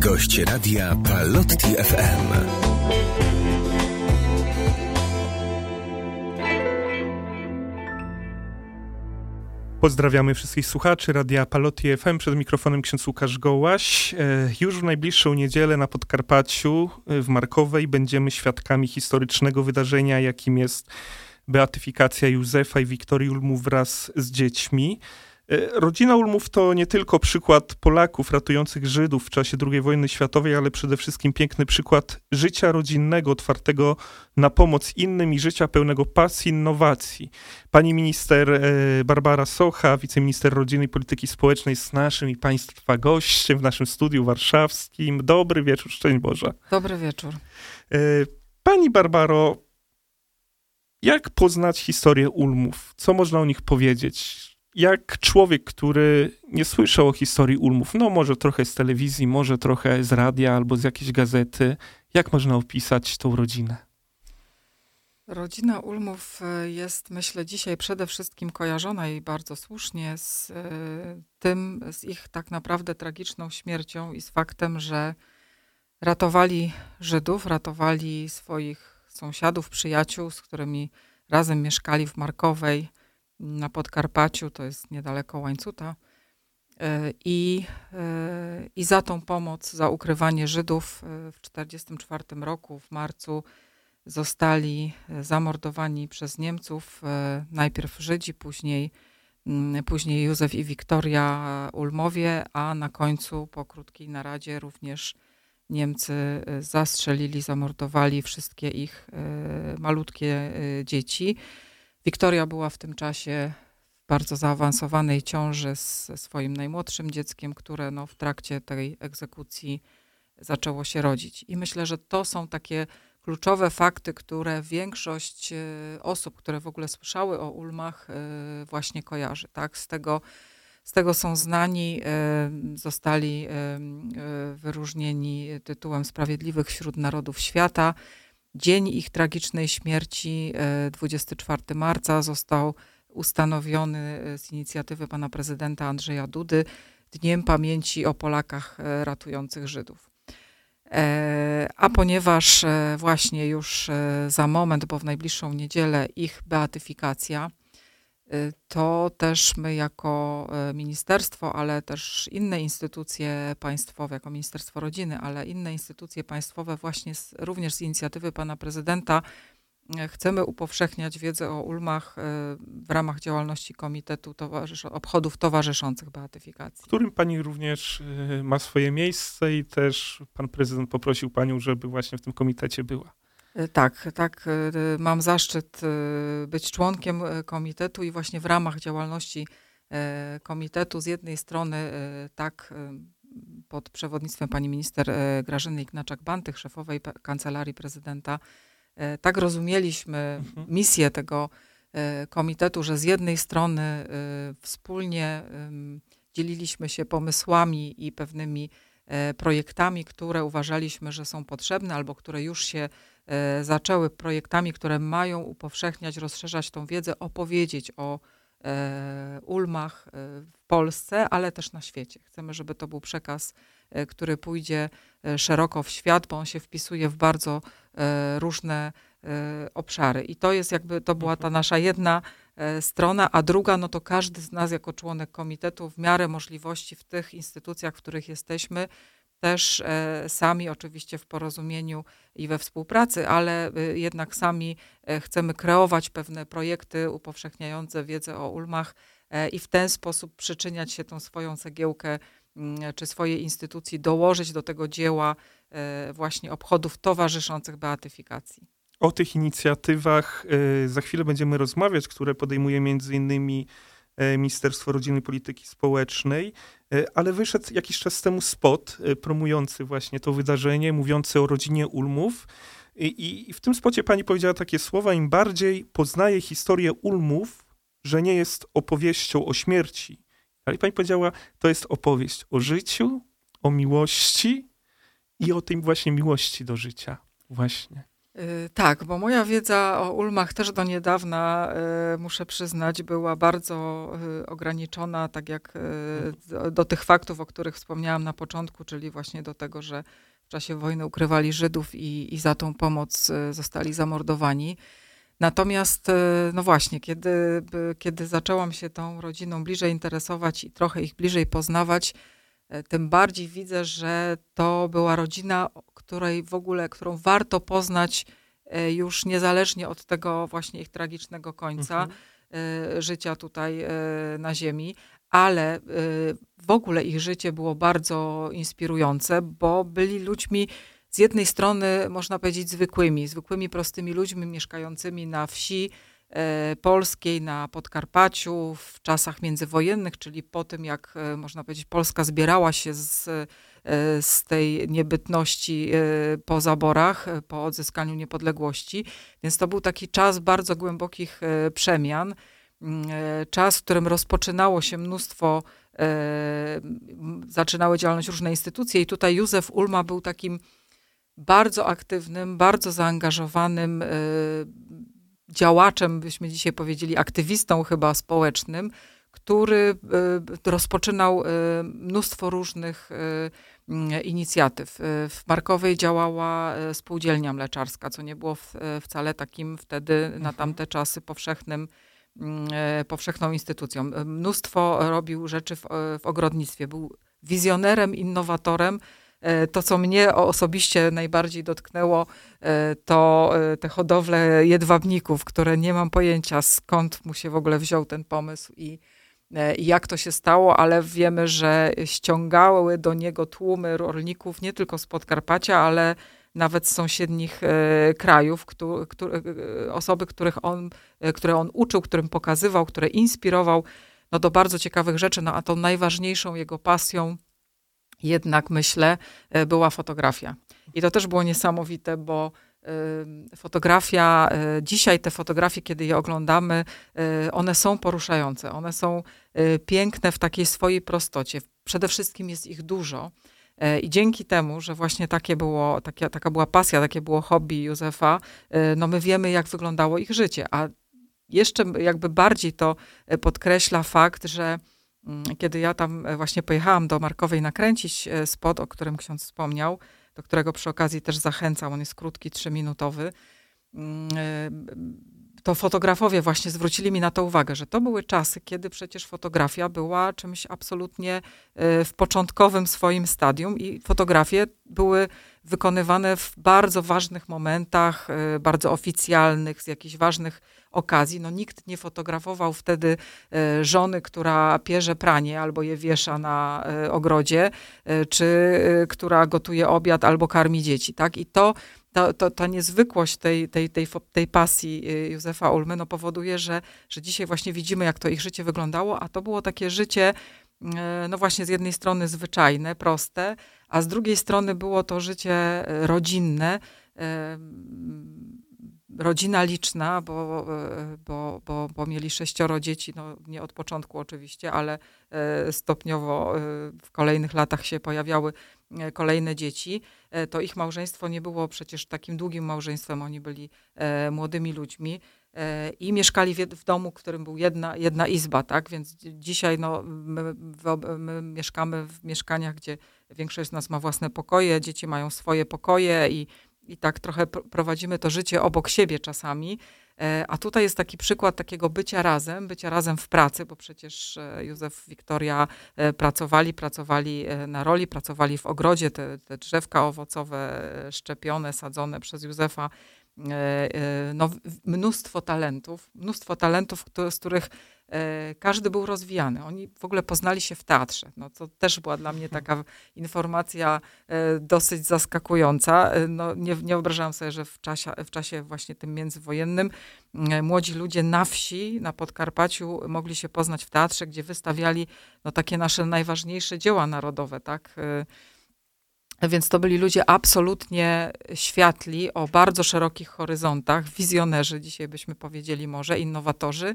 Gość radia Palotti FM. Pozdrawiamy wszystkich słuchaczy Radia Palotti FM. Przed mikrofonem ksiądz Łukasz Gołaś. E, już w najbliższą niedzielę na Podkarpaciu e, w Markowej będziemy świadkami historycznego wydarzenia, jakim jest beatyfikacja Józefa i Wiktorii Ulmów wraz z dziećmi. E, rodzina Ulmów to nie tylko przykład Polaków ratujących Żydów w czasie II wojny światowej, ale przede wszystkim piękny przykład życia rodzinnego, otwartego na pomoc innym i życia pełnego pasji, innowacji. Pani minister e, Barbara Socha, wiceminister rodziny i polityki społecznej jest naszym i państwa gościem w naszym studiu warszawskim. Dobry wieczór, szczęść Boże. Dobry wieczór. E, pani Barbaro, jak poznać historię Ulmów? Co można o nich powiedzieć? Jak człowiek, który nie słyszał o historii Ulmów, no może trochę z telewizji, może trochę z radia albo z jakiejś gazety, jak można opisać tą rodzinę? Rodzina Ulmów e, jest, myślę, dzisiaj przede wszystkim kojarzona i bardzo słusznie z e, tym, z ich tak naprawdę tragiczną śmiercią i z faktem, że ratowali Żydów, ratowali swoich sąsiadów, przyjaciół, z którymi razem mieszkali w Markowej, na Podkarpaciu, to jest niedaleko Łańcuta. E, I, e, I za tą pomoc, za ukrywanie Żydów e, w 1944 roku, w marcu, zostali zamordowani przez Niemców. Najpierw Żydzi, później, mm, później Józef i Wiktoria Ulmowie, a na końcu, po krótkiej naradzie, również Niemcy zastrzelili, zamordowali wszystkie ich malutkie dzieci. Wiktoria była w tym czasie w bardzo zaawansowanej ciąży ze swoim najmłodszym dzieckiem, które no, w trakcie tej egzekucji zaczęło się rodzić. I myślę, że to są takie kluczowe fakty, które większość e, osób, które w ogóle słyszały o Ulmach, e, właśnie kojarzy. Tak? Z, tego, z tego są znani, e, zostali wyróżnieni tytułem Sprawiedliwych wśród Narodów Świata. Dzień ich tragicznej śmierci, 24 e, marca, został ustanowiony e, z inicjatywy pana prezydenta Andrzeja Dudy Dniem Pamięci o Polakach e, ratujących Żydów. A ponieważ właśnie już za moment, bo w najbliższą niedzielę ich beatyfikacja, to też my jako y, ministerstwo, ale też inne instytucje państwowe, jako Ministerstwo Rodziny, ale inne instytucje państwowe właśnie z, również z inicjatywy pana prezydenta y, chcemy upowszechniać wiedzę o ulmach w ramach działalności Komitetu Towarzysz Obchodów Towarzyszących Beatyfikacji. W którym pani również ma swoje miejsce i też pan prezydent poprosił panią, żeby właśnie w tym komitecie była. E, tak, tak. E, mam zaszczyt e, być członkiem komitetu i właśnie w ramach działalności komitetu z jednej strony tak pod przewodnictwem pani minister Grażyny Ignaczak-Bantych, szefowej kancelarii prezydenta, tak rozumieliśmy mhm. misję tego komitetu, że z jednej strony wspólnie dzieliliśmy się pomysłami i pewnymi projektami, które uważaliśmy, że są potrzebne albo które już się zaczęły projektami, które mają upowszechniać, rozszerzać tą wiedzę, opowiedzieć o e, ulmach e, w Polsce, ale też na świecie. Chcemy, żeby to był przekaz, który pójdzie szeroko w świat, bo on się wpisuje w bardzo różne obszary. I to jest jakby, to była ta mhm. nasza jedna strona, a druga, no to każdy z nas jako członek komitetu w miarę możliwości w tych instytucjach, w których jesteśmy, też e, sami, oczywiście w porozumieniu i we współpracy, ale e, jednak sami e, chcemy kreować pewne projekty upowszechniające wiedzę o ulmach i w ten sposób przyczyniać się tą swoją cegiełkę mm, czy swojej instytucji, dołożyć do tego dzieła właśnie obchodów towarzyszących beatyfikacji. O tych inicjatywach za chwilę będziemy rozmawiać, które podejmuje między innymi Ministerstwo Rodziny i Polityki Społecznej, ale wyszedł jakiś czas temu spot e, promujący właśnie to wydarzenie, mówiący o rodzinie Ulmów. I, I, w tym spocie pani powiedziała takie słowa: im bardziej poznaje historię Ulmów, że nie jest opowieścią o śmierci. Ale pani powiedziała, to jest opowieść o życiu, o miłości i o tej właśnie miłości do życia. Właśnie. Y, tak, bo moja wiedza o Ulmach też do niedawna, y, muszę przyznać, była bardzo y, ograniczona, tak jak do, do, tych faktów, o których wspomniałam na początku, czyli właśnie do tego, że w czasie wojny ukrywali Żydów i, i za tą pomoc zostali zamordowani. Natomiast, no właśnie, kiedy, kiedy zaczęłam się tą rodziną bliżej interesować i trochę ich bliżej poznawać, tym bardziej widzę, że to była rodzina, której w ogóle, którą warto poznać e, już niezależnie od tego właśnie ich tragicznego końca mhm. E, życia tutaj e, na ziemi, ale w ogóle ich życie było bardzo inspirujące, bo byli ludźmi z jednej strony, można powiedzieć, zwykłymi, zwykłymi, prostymi ludźmi mieszkającymi na wsi, polskiej na Podkarpaciu w czasach międzywojennych, czyli po tym, jak e, można powiedzieć, Polska zbierała się z, e, z tej niebytności po zaborach, po odzyskaniu niepodległości. Więc to był taki czas bardzo głębokich przemian. Mm, czas, w którym rozpoczynało się mnóstwo, zaczynały działalność różne instytucje, i tutaj Józef Ulma był takim bardzo aktywnym, bardzo zaangażowanym działaczem, byśmy dzisiaj powiedzieli, aktywistą chyba społecznym, który e, rozpoczynał e, mnóstwo różnych e, inicjatyw. W Markowej działała spółdzielnia mleczarska, co nie było wcale takim wtedy na mhm. tamte czasy powszechnym, powszechną instytucją. Mnóstwo robił rzeczy w, w ogrodnictwie. Był wizjonerem, innowatorem, to, co mnie osobiście najbardziej dotknęło, e, to e, te hodowle jedwabników, które nie mam pojęcia skąd mu się w ogóle wziął ten pomysł i, i jak to się stało, ale wiemy, że ściągały do niego tłumy rolników nie tylko z Podkarpacia, ale nawet z sąsiednich krajów, osoby, których on, które on uczył, którym pokazywał, które inspirował no, do bardzo ciekawych rzeczy. No, a tą najważniejszą jego pasją jednak myślę, e, była fotografia. I to też było niesamowite, bo fotografia, e, dzisiaj te fotografie, kiedy je oglądamy, e, one są poruszające, one są piękne w takiej swojej prostocie. Przede wszystkim jest ich dużo. I dzięki temu, że właśnie takie było, takie, taka była pasja, takie było hobby Józefa, no my wiemy, jak wyglądało ich życie. A jeszcze jakby bardziej to podkreśla fakt, że kiedy ja tam e, właśnie pojechałam do Markowej nakręcić e, spot, o którym ksiądz wspomniał, do którego przy okazji też zachęcam, on jest krótki, trzyminutowy, mm, e, to fotografowie właśnie zwrócili mi na to uwagę, że to były czasy, kiedy przecież fotografia była czymś absolutnie w początkowym swoim stadium i fotografie były wykonywane w bardzo ważnych momentach, bardzo oficjalnych, z jakichś ważnych okazji. No, nikt nie fotografował wtedy e, żony, która pierze pranie albo je wiesza na e, ogrodzie, e, czy która gotuje obiad albo karmi dzieci. Tak? I to to, to, ta niezwykłość tej, tej, tej, tej pasji Józefa Ulmy no, powoduje, że, że dzisiaj właśnie widzimy, jak to ich życie wyglądało, a to było takie życie, no właśnie z jednej strony zwyczajne, proste, a z drugiej strony było to życie rodzinne, rodzina liczna, bo, bo, bo, bo mieli sześcioro dzieci, no nie od początku oczywiście, ale stopniowo w kolejnych latach się pojawiały kolejne dzieci, to ich małżeństwo nie było przecież takim długim małżeństwem, oni byli młodymi ludźmi i mieszkali w, domu, w którym był jedna, jedna izba, tak? Więc dzisiaj no, my, my, mieszkamy w mieszkaniach, gdzie większość z nas ma własne pokoje, dzieci mają swoje pokoje i i tak trochę prowadzimy to życie obok siebie czasami. E, a tutaj jest taki przykład takiego bycia razem, bycia razem w pracy, bo przecież e, Józef, Wiktoria e, pracowali, pracowali na roli, pracowali w ogrodzie, te, te drzewka owocowe szczepione, sadzone przez Józefa. No, mnóstwo talentów, mnóstwo talentów, z których każdy był rozwijany. Oni w ogóle poznali się w teatrze. No, to też była dla mnie taka informacja e, dosyć zaskakująca. E, no, nie, nie wyobrażałam sobie, że w czasie, w czasie właśnie tym międzywojennym młodzi ludzie na wsi, na Podkarpaciu mogli się poznać w teatrze, gdzie wystawiali no, takie nasze najważniejsze dzieła narodowe, tak? Więc to byli ludzie absolutnie światli, o bardzo szerokich horyzontach, wizjonerzy, dzisiaj byśmy powiedzieli może, innowatorzy, E,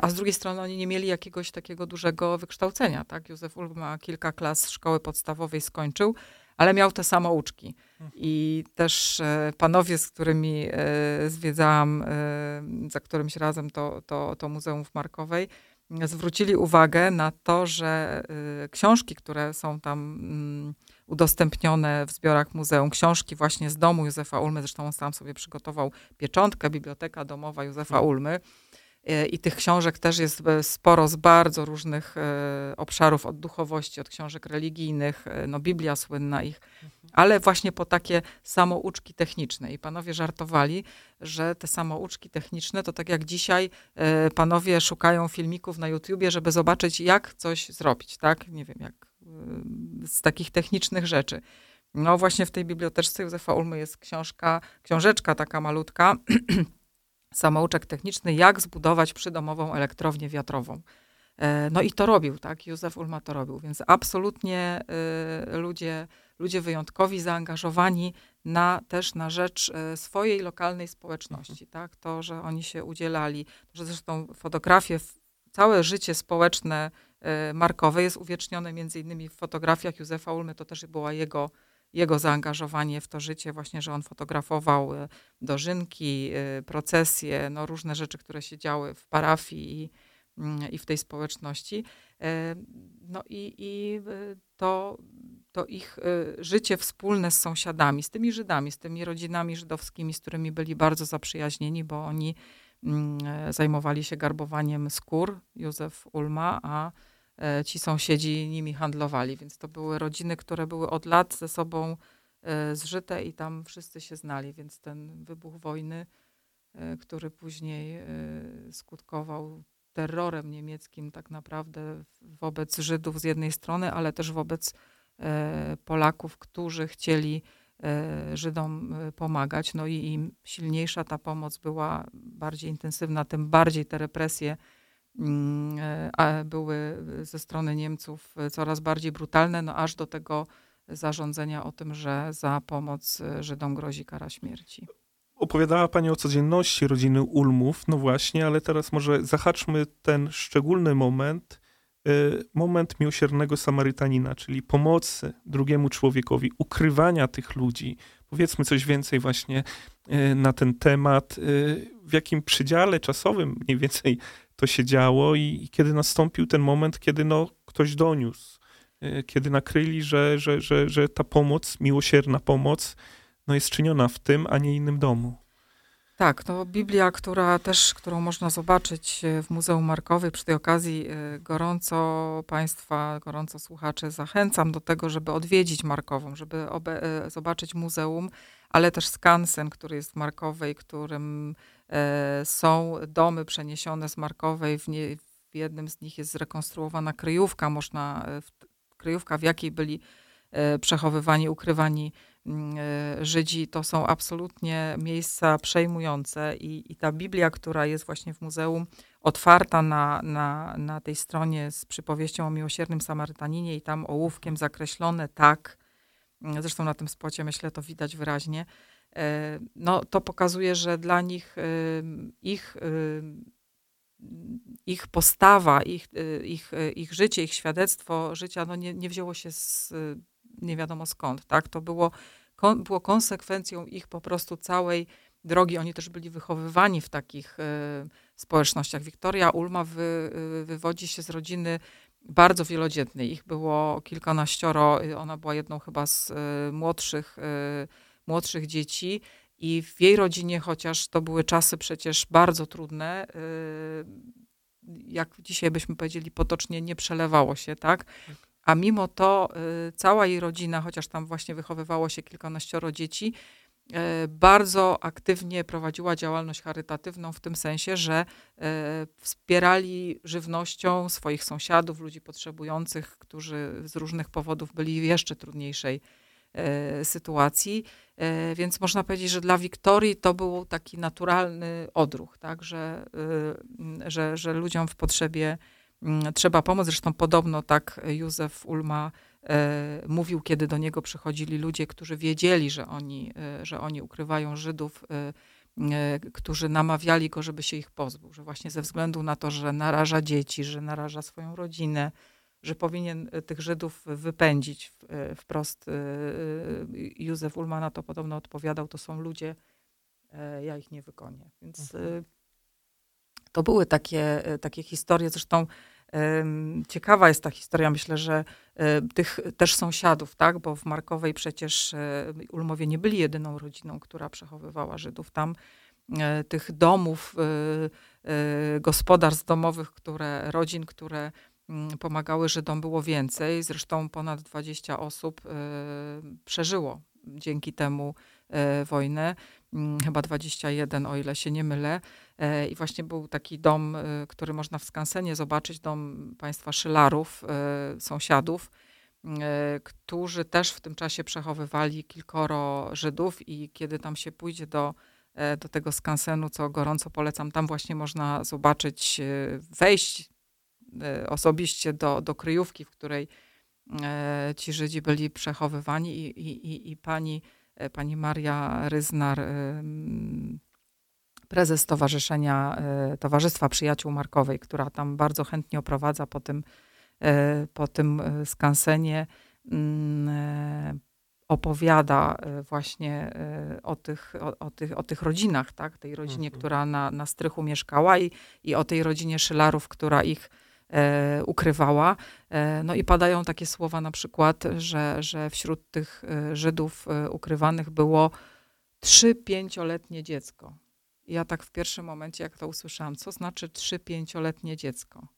a z drugiej strony oni nie mieli jakiegoś takiego dużego wykształcenia. Tak? Józef Ulb ma kilka klas szkoły podstawowej skończył, ale miał te samouczki. I też e, panowie, z którymi e, zwiedzałam e, za którymś razem to, to, to Muzeum w Markowej, zwrócili uwagę na to, że książki, które są tam mm, udostępnione w zbiorach muzeum, książki właśnie z domu Józefa Ulmy, zresztą on sam sobie przygotował pieczątkę, Biblioteka Domowa Józefa mhm. Ulmy, E, I tych książek też jest e, sporo z bardzo różnych e, obszarów, od duchowości, od książek religijnych, no Biblia słynna ich, mhm. ale właśnie po takie samouczki techniczne. I panowie żartowali, że te samouczki techniczne to tak jak dzisiaj panowie szukają filmików na YouTubie, żeby zobaczyć, jak coś zrobić, tak? Nie wiem, jak z takich technicznych rzeczy. No właśnie w tej biblioteczce Józefa Ulmy jest książka, książeczka taka malutka, samouczek techniczny, jak zbudować przydomową elektrownię wiatrową. E, no i to robił, tak? Józef Ulma to robił, więc absolutnie y, ludzie, ludzie wyjątkowi, zaangażowani na, też na rzecz y, swojej lokalnej społeczności, mhm. tak? To, że oni się udzielali, że zresztą fotografie, całe życie społeczne y, Markowe jest uwiecznione między innymi w fotografiach Józefa Ulmy, to też była jego jego zaangażowanie w to życie, właśnie, że on fotografował e, dożynki, e, procesje, no różne rzeczy, które się działy w parafii i, mm, i w tej społeczności. E, no i, i to, to ich życie wspólne z sąsiadami, z tymi Żydami, z tymi rodzinami żydowskimi, z którymi byli bardzo zaprzyjaźnieni, bo oni mm, zajmowali się garbowaniem skór, Józef Ulma, a ci sąsiedzi nimi handlowali. Więc to były rodziny, które były od lat ze sobą e, zżyte i tam wszyscy się znali. Więc ten wybuch wojny, e, który później skutkował terrorem niemieckim tak naprawdę wobec Żydów z jednej strony, ale też wobec Polaków, którzy chcieli Żydom pomagać. No i im silniejsza ta pomoc była, bardziej intensywna, tym bardziej te represje e, były ze strony Niemców coraz bardziej brutalne, no aż do tego zarządzenia o tym, że za pomoc e, Żydom grozi kara śmierci. Opowiadała Pani o codzienności rodziny Ulmów, no właśnie, ale teraz może zahaczmy ten szczególny moment, e, moment miłosiernego Samarytanina, czyli pomocy drugiemu człowiekowi, ukrywania tych ludzi. Powiedzmy coś więcej właśnie na ten temat, w jakim przydziale czasowym mniej więcej to się działo i, i kiedy nastąpił ten moment, kiedy no, ktoś doniósł, y, kiedy nakryli, że, że, że, że ta pomoc, miłosierna pomoc, no, jest czyniona w tym, a nie innym domu. Tak, to Biblia, która też, którą można zobaczyć y, w Muzeum Markowy. Przy tej okazji y, gorąco Państwa, gorąco słuchaczy zachęcam do tego, żeby odwiedzić Markową, żeby zobaczyć muzeum, ale też skansen, który jest w Markowej, którym E, są domy przeniesione z Markowej, w, nie, w jednym z nich jest zrekonstruowana kryjówka, można, e, kryjówka w jakiej byli e, przechowywani, ukrywani mm, Żydzi, to są absolutnie miejsca przejmujące i, i ta Biblia, która jest właśnie w muzeum, otwarta na, na, na tej stronie z przypowieścią o miłosiernym Samarytaninie i tam ołówkiem zakreślone tak, zresztą na tym spocie myślę to widać wyraźnie, E, no, to pokazuje, że dla nich ich, ich postawa, ich, y, ich, y, ich życie, ich świadectwo życia no nie, nie wzięło się z nie wiadomo skąd. Tak? To było, było konsekwencją ich po prostu całej drogi. Oni też byli wychowywani w takich społecznościach. Wiktoria Ulma wy, wywodzi się z rodziny bardzo wielodzietnej. Ich było kilkanaścioro. Ona była jedną chyba z młodszych młodszych dzieci. I w jej rodzinie, chociaż to były czasy przecież bardzo trudne, y, jak dzisiaj byśmy powiedzieli potocznie, nie przelewało się, tak? A mimo to y, cała jej rodzina, chociaż tam właśnie wychowywało się kilkanaścioro dzieci, y, bardzo aktywnie prowadziła działalność charytatywną w tym sensie, że wspierali żywnością swoich sąsiadów, ludzi potrzebujących, którzy z różnych powodów byli w jeszcze trudniejszej E, sytuacji. E, więc można powiedzieć, że dla Wiktorii to był taki naturalny odruch, tak? że, e, że, że ludziom w potrzebie mm, trzeba pomóc. Zresztą podobno tak Józef Ulma mówił, kiedy do niego przychodzili ludzie, którzy wiedzieli, że oni, że oni ukrywają Żydów, którzy namawiali go, żeby się ich pozbył, że właśnie ze względu na to, że naraża dzieci, że naraża swoją rodzinę, że powinien tych Żydów wypędzić. Wprost Józef Ulma na to podobno odpowiadał, to są ludzie, ja ich nie wykonię. Więc mhm. to były takie, takie historie, zresztą Ciekawa jest ta historia, myślę, że e, tych też sąsiadów, tak? bo w Markowej przecież e, Ulmowie nie byli jedyną rodziną, która przechowywała Żydów. Tam e, tych domów, gospodarstw domowych, które, rodzin, które mm, pomagały Żydom było więcej. Zresztą ponad 20 osób przeżyło dzięki temu wojnę. Mm, chyba 21, o ile się nie mylę. E, I właśnie był taki dom, e, który można w Skansenie zobaczyć, dom państwa Szylarów, e, sąsiadów, którzy też w tym czasie przechowywali kilkoro Żydów i kiedy tam się pójdzie do, do tego skansenu, co gorąco polecam, tam właśnie można zobaczyć, wejść osobiście do, do kryjówki, w której ci Żydzi byli przechowywani i, i, i, i pani pani Maria Ryznar, e, prezes Stowarzyszenia e, Towarzystwa Przyjaciół Markowej, która tam bardzo chętnie oprowadza po tym, po tym skansenie, opowiada właśnie o tych, o, o, tych, o tych rodzinach, tak? tej rodzinie, mhm. która na, na strychu mieszkała i, i o tej rodzinie Szylarów, która ich e, ukrywała. E, no i padają takie słowa na przykład, że, że wśród tych e, Żydów e, ukrywanych było trzy-pięcioletnie dziecko. I ja tak w pierwszym momencie, jak to usłyszałam, co znaczy trzy-pięcioletnie dziecko?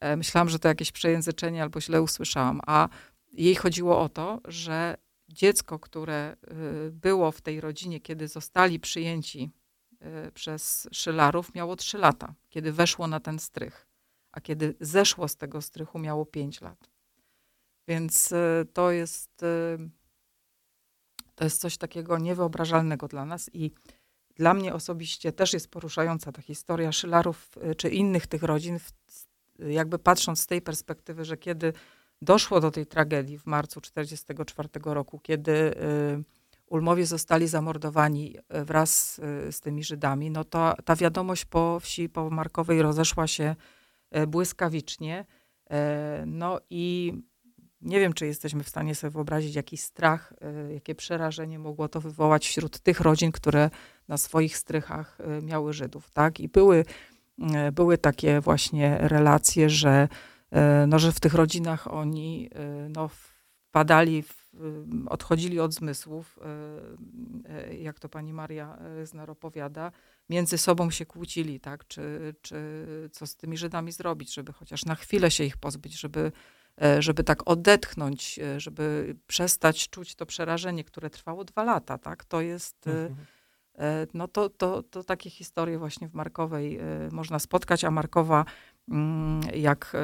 E, myślałam, że to jakieś przejęzyczenie albo źle usłyszałam, a jej chodziło o to, że dziecko, które było w tej rodzinie, kiedy zostali przyjęci przez Szylarów, miało trzy lata, kiedy weszło na ten strych a kiedy zeszło z tego strychu, miało 5 lat. Więc y, to jest, y, to jest coś takiego niewyobrażalnego dla nas i dla mnie osobiście też jest poruszająca ta historia Szylarów y, czy innych tych rodzin, jakby patrząc z tej perspektywy, że kiedy doszło do tej tragedii w marcu 1944 roku, kiedy Ulmowie zostali zamordowani wraz z tymi Żydami, no to ta wiadomość po wsi po Markowej rozeszła się błyskawicznie. E, no i nie wiem, czy jesteśmy w stanie sobie wyobrazić, jaki strach, e, jakie przerażenie mogło to wywołać wśród tych rodzin, które na swoich strychach miały Żydów. Tak? I były, były takie właśnie relacje, że, no, że w tych rodzinach oni no, wpadali, w, odchodzili od zmysłów, jak to pani Maria Znar opowiada, między sobą się kłócili, tak? Czy, czy co z tymi Żydami zrobić, żeby chociaż na chwilę się ich pozbyć, żeby, e, żeby tak odetchnąć, e, żeby przestać czuć to przerażenie, które trwało dwa lata, tak? To jest, e, mhm. no to, to, to takie historie właśnie w Markowej można spotkać, a Markowa jak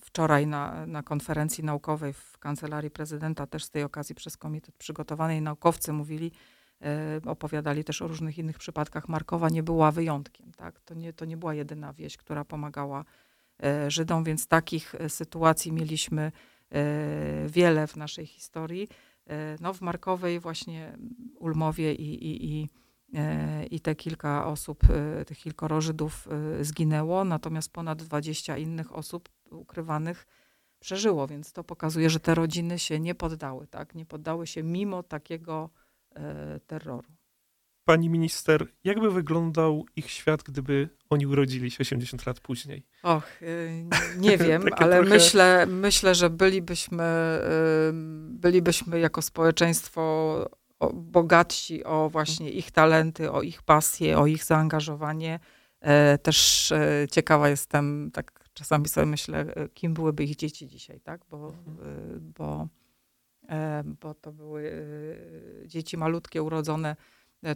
wczoraj na, na konferencji naukowej w kancelarii prezydenta, też z tej okazji przez komitet przygotowanej naukowcy mówili, E, opowiadali też o różnych innych przypadkach. Markowa nie była wyjątkiem. Tak? To, nie, to nie była jedyna wieś, która pomagała e, Żydom, więc takich e, sytuacji mieliśmy wiele w naszej historii. No, w Markowej właśnie Ulmowie i, i, i, i te kilka osób, tych kilkoro Żydów zginęło, natomiast ponad 20 innych osób ukrywanych przeżyło, więc to pokazuje, że te rodziny się nie poddały, tak? Nie poddały się mimo takiego E, terroru. Pani minister, jakby wyglądał ich świat, gdyby oni urodzili się 80 lat później? Och, nie wiem, ale trochę... myślę, myślę, że bylibyśmy, bylibyśmy jako społeczeństwo bogatsi o właśnie ich talenty, o ich pasję, o ich zaangażowanie. Też ciekawa jestem, tak czasami sobie myślę, kim byłyby ich dzieci dzisiaj, tak? Bo, mhm. bo E, bo to były e, dzieci malutkie urodzone e,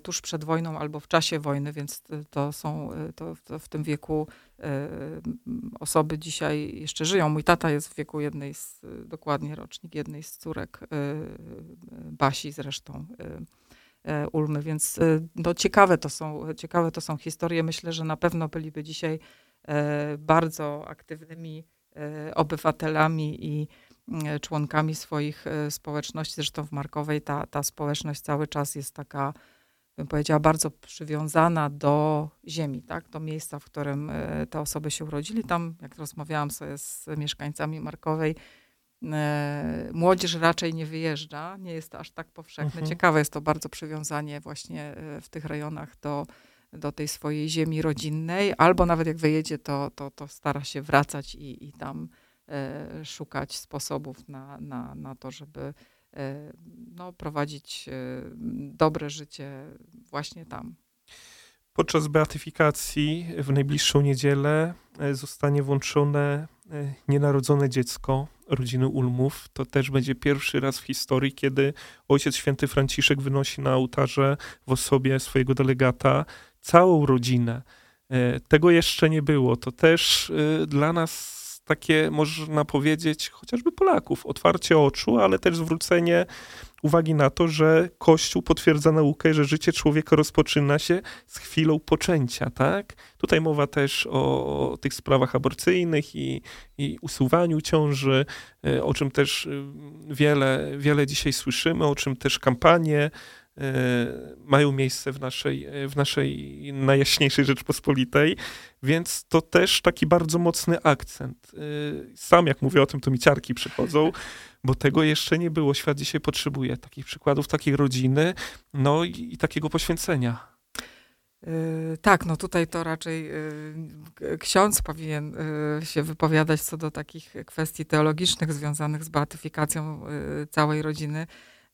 tuż przed wojną albo w czasie wojny, więc to są to, to w tym wieku osoby dzisiaj jeszcze żyją. Mój tata jest w wieku jednej z, dokładnie rocznik jednej z córek Basi zresztą. Ulmy, więc no, ciekawe, to są, ciekawe to są historie. Myślę, że na pewno byliby dzisiaj bardzo aktywnymi obywatelami i E, członkami swoich e, społeczności. Zresztą w Markowej ta, ta społeczność cały czas jest taka bym powiedziała, bardzo przywiązana do ziemi, tak? do miejsca, w którym te osoby się urodzili. Tam, jak rozmawiałam sobie z mieszkańcami Markowej, młodzież raczej nie wyjeżdża, nie jest to aż tak powszechne. Mhm. Ciekawe jest to bardzo przywiązanie właśnie w tych rejonach do, do tej swojej ziemi rodzinnej, albo nawet jak wyjedzie, to, to, to stara się wracać i, i tam e, szukać sposobów na, na, na to, żeby e, no, prowadzić e, dobre życie właśnie tam. Podczas beatyfikacji w najbliższą niedzielę e, zostanie włączone e, nienarodzone dziecko rodziny Ulmów. To też będzie pierwszy raz w historii, kiedy Ojciec Święty Franciszek wynosi na ołtarze w osobie swojego delegata całą rodzinę. E, tego jeszcze nie było. To też e, dla nas takie, można powiedzieć, chociażby Polaków, otwarcie oczu, ale też zwrócenie uwagi na to, że Kościół potwierdza naukę, że życie człowieka rozpoczyna się z chwilą poczęcia, tak? Tutaj mowa też o, tych sprawach aborcyjnych i, i usuwaniu ciąży, e, o czym też wiele, wiele dzisiaj słyszymy, o czym też kampanie mają miejsce w naszej, w naszej najjaśniejszej Rzeczpospolitej, więc to też taki bardzo mocny akcent. E, sam jak mówię o tym, to mi ciarki przychodzą, bo tego jeszcze nie było. Świat dzisiaj potrzebuje takich przykładów, takiej rodziny, no i, i takiego poświęcenia. Tak, no tutaj to raczej ksiądz powinien się wypowiadać co do takich kwestii teologicznych związanych z beatyfikacją całej rodziny.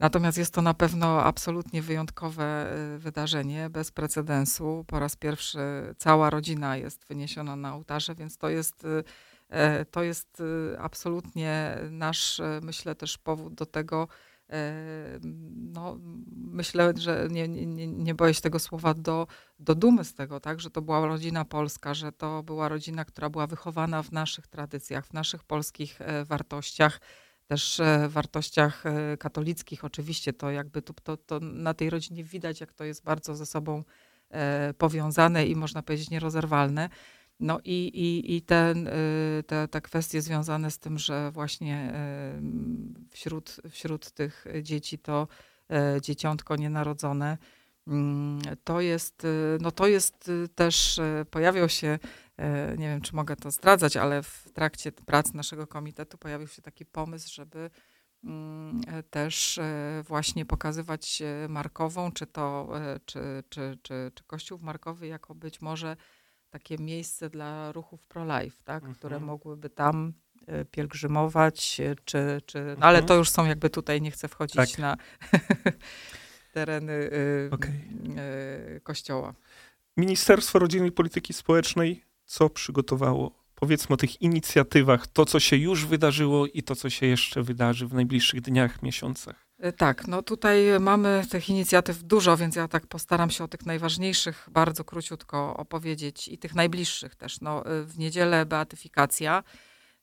Natomiast jest to na pewno absolutnie wyjątkowe y, wydarzenie, bez precedensu. Po raz pierwszy cała rodzina jest wyniesiona na ołtarze, więc to jest, y, e, to jest y, absolutnie nasz, myślę, też powód do tego, e, no, myślę, że nie, nie, nie boję się tego słowa, do, do dumy z tego, tak, że to była rodzina polska, że to była rodzina, która była wychowana w naszych tradycjach, w naszych polskich e, wartościach też e, wartościach e, katolickich. Oczywiście to jakby to, to, to na tej rodzinie widać, jak to jest bardzo ze sobą e, powiązane i można powiedzieć nierozerwalne. No i, i, i ten, te, te kwestie związane z tym, że właśnie wśród, wśród tych dzieci to dzieciątko nienarodzone, mm, to jest, no to jest też, pojawiał się nie wiem, czy mogę to zdradzać, ale w trakcie prac naszego komitetu pojawił się taki pomysł, żeby mm, e, też e, właśnie pokazywać Markową, czy to, czy, czy, czy, czy Kościół Markowy jako być może takie miejsce dla ruchów pro-life, tak, mhm. które mogłyby tam pielgrzymować, czy, czy no mhm. ale to już są jakby tutaj, nie chcę wchodzić tak. na tereny okay. kościoła. Ministerstwo Rodziny i Polityki Społecznej co przygotowało. Powiedzmy o tych inicjatywach, to co się już wydarzyło i to co się jeszcze wydarzy w najbliższych dniach, miesiącach. E, tak, no tutaj mamy tych inicjatyw dużo, więc ja tak postaram się o tych najważniejszych bardzo króciutko opowiedzieć i tych najbliższych też. No, e, w niedzielę beatyfikacja,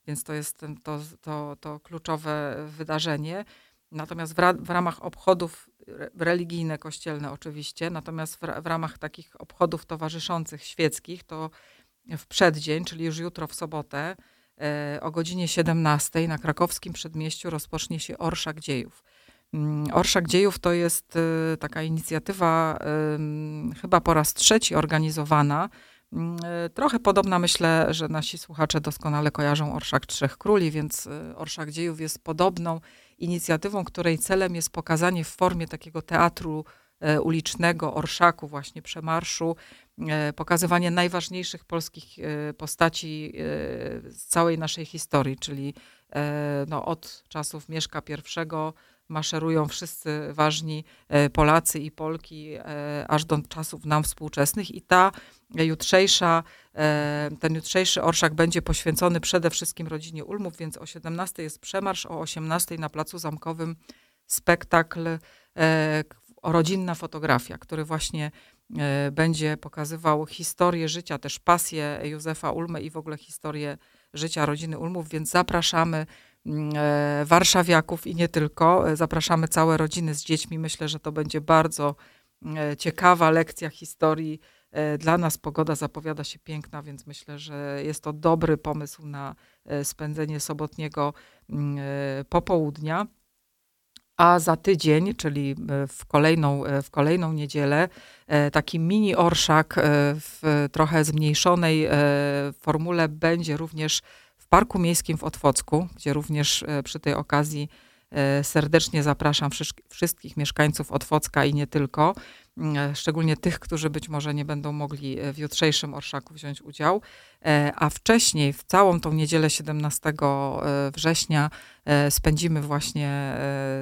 więc to jest to, to, to kluczowe wydarzenie. Natomiast w, ra w ramach obchodów religijne, kościelne oczywiście, natomiast w, w ramach takich obchodów towarzyszących, świeckich, to w przeddzień, czyli już jutro w sobotę e, o godzinie 17 na krakowskim przedmieściu rozpocznie się Orszak Dziejów. Mm, Orszak Dziejów to jest e, taka inicjatywa chyba po raz trzeci organizowana. Mm, e, trochę podobna, myślę, że nasi słuchacze doskonale kojarzą Orszak Trzech Króli, więc Orszak Dziejów jest podobną inicjatywą, której celem jest pokazanie w formie takiego teatru ulicznego, orszaku, właśnie przemarszu, pokazywanie najważniejszych polskich e, postaci e, z całej naszej historii, czyli no, od czasów Mieszka I maszerują wszyscy ważni Polacy i Polki aż do czasów nam współczesnych. I ta jutrzejsza, ten jutrzejszy orszak będzie poświęcony przede wszystkim rodzinie Ulmów, więc o 17 jest przemarsz, o 18 na Placu Zamkowym spektakl rodzinna fotografia, który właśnie E, będzie pokazywał historię życia, też pasję Józefa Ulmy i w ogóle historię życia rodziny Ulmów, więc zapraszamy mm, e, warszawiaków i nie tylko. E, zapraszamy całe rodziny z dziećmi. Myślę, że to będzie bardzo ciekawa lekcja historii. Dla nas pogoda zapowiada się piękna, więc myślę, że jest to dobry pomysł na spędzenie sobotniego mm, popołudnia. A za tydzień, czyli w kolejną, w kolejną niedzielę, taki mini orszak w trochę zmniejszonej formule będzie również w Parku Miejskim w Otwocku, gdzie również przy tej okazji E, serdecznie zapraszam wszystkich mieszkańców Otwocka i nie tylko, e, szczególnie tych, którzy być może nie będą mogli e, w jutrzejszym orszaku wziąć udział. A wcześniej, w całą tą niedzielę 17 września, spędzimy właśnie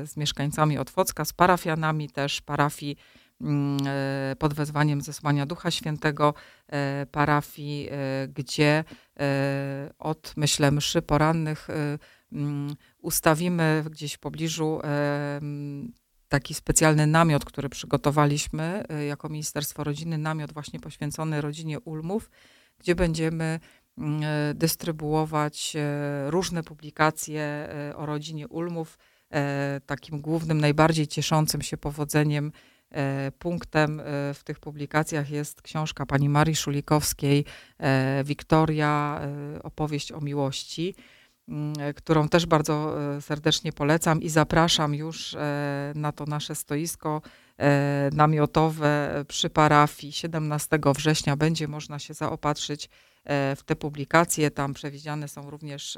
z mieszkańcami Otwocka, z parafianami też parafii mm, pod wezwaniem zesłania Ducha Świętego parafii, gdzie od, myślę, mszy porannych Mm, ustawimy gdzieś w pobliżu taki specjalny namiot, który przygotowaliśmy e, jako Ministerstwo Rodziny, namiot właśnie poświęcony rodzinie Ulmów, gdzie będziemy mm, e, dystrybuować e, różne publikacje o rodzinie Ulmów. Takim głównym, najbardziej cieszącym się powodzeniem punktem w tych publikacjach jest książka pani Marii Szulikowskiej, Wiktoria, opowieść o miłości. Mm, którą też bardzo e, serdecznie polecam i zapraszam już e, na to nasze stoisko e, namiotowe przy parafii. 17 września będzie można się zaopatrzyć w te publikacje. Tam przewidziane są również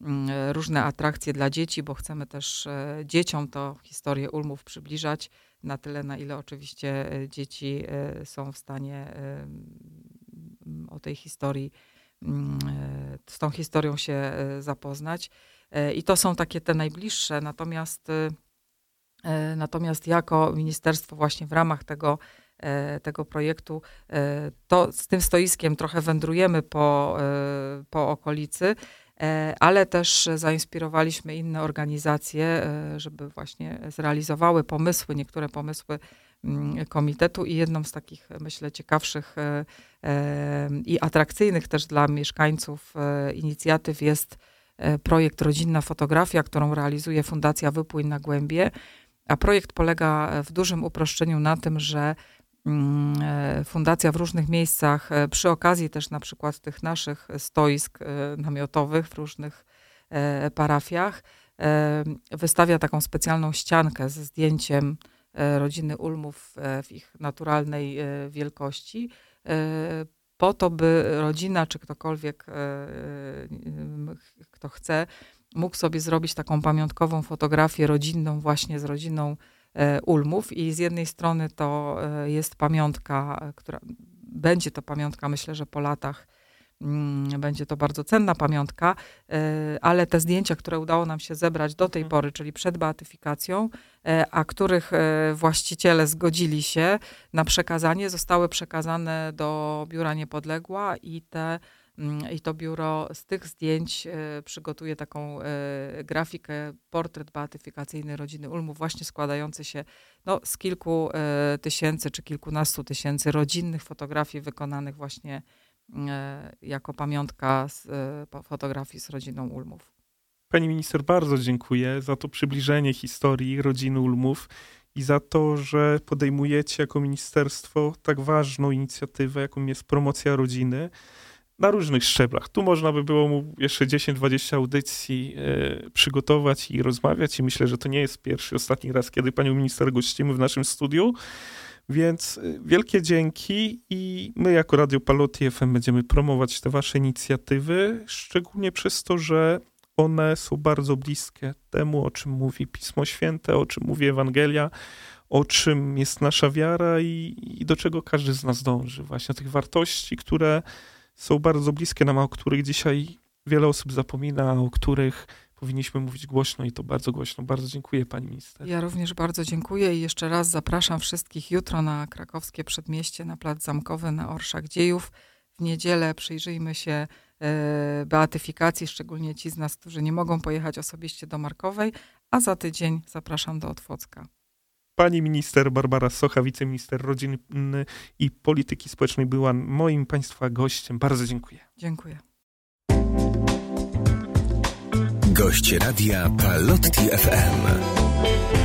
mm, różne atrakcje dla dzieci, bo chcemy też dzieciom to historię Ulmów przybliżać na tyle, na ile oczywiście dzieci są w stanie o tej historii Mm, e, z tą historią się e, zapoznać. E, I to są takie te najbliższe, natomiast, natomiast jako ministerstwo właśnie w ramach tego, tego projektu, to z tym stoiskiem trochę wędrujemy po, po okolicy, ale też zainspirowaliśmy inne organizacje, żeby właśnie zrealizowały pomysły, niektóre pomysły komitetu i jedną z takich, myślę, ciekawszych e, e, i atrakcyjnych też dla mieszkańców e, inicjatyw jest projekt Rodzinna Fotografia, którą realizuje Fundacja Wypłyń na Głębie. A projekt polega w dużym uproszczeniu na tym, że mm, fundacja w różnych miejscach, przy okazji też na przykład tych naszych stoisk namiotowych w różnych parafiach, wystawia taką specjalną ściankę ze zdjęciem rodziny Ulmów e, w ich naturalnej e, wielkości, po to, by rodzina czy ktokolwiek, kto chce, mógł sobie zrobić taką pamiątkową fotografię rodzinną właśnie z rodziną Ulmów. I z jednej strony to jest pamiątka, która będzie to pamiątka, myślę, że po latach będzie to bardzo cenna pamiątka, e, ale te zdjęcia, które udało nam się zebrać do tej mhm. pory, czyli przed beatyfikacją, e, a których e, właściciele zgodzili się na przekazanie, zostały przekazane do Biura Niepodległa i te mm, i to biuro z tych zdjęć przygotuje taką grafikę, portret beatyfikacyjny rodziny Ulmów, właśnie składający się no, z kilku tysięcy czy kilkunastu tysięcy rodzinnych fotografii wykonanych właśnie jako pamiątka z e, fotografii z rodziną Ulmów. Pani minister, bardzo dziękuję za to przybliżenie historii rodziny Ulmów i za to, że podejmujecie jako ministerstwo tak ważną inicjatywę, jaką jest promocja rodziny na różnych szczeblach. Tu można by było mu jeszcze 10-20 audycji e, przygotować i rozmawiać i myślę, że to nie jest pierwszy, ostatni raz, kiedy panią minister gościmy w naszym studiu. Więc y, wielkie dzięki i my jako Radio Palotti FM będziemy promować te wasze inicjatywy, szczególnie przez to, że one są bardzo bliskie temu, o czym mówi Pismo Święte, o czym mówi Ewangelia, o czym jest nasza wiara i, i do czego każdy z nas dąży. Właśnie tych wartości, które są bardzo bliskie nam, o których dzisiaj wiele osób zapomina, o których powinniśmy mówić głośno i to bardzo głośno. Bardzo dziękuję pani minister. Ja również bardzo dziękuję i jeszcze raz zapraszam wszystkich jutro na krakowskie przedmieście, na Plac Zamkowy, na Orszak Dziejów. W niedzielę przyjrzyjmy się e, beatyfikacji, szczególnie ci z nas, którzy nie mogą pojechać osobiście do Markowej, a za tydzień zapraszam do Otwocka. Pani minister Barbara Socha, wiceminister rodziny i polityki społecznej była moim państwa gościem. Bardzo dziękuję. Dziękuję. Gość radia Palotti FM.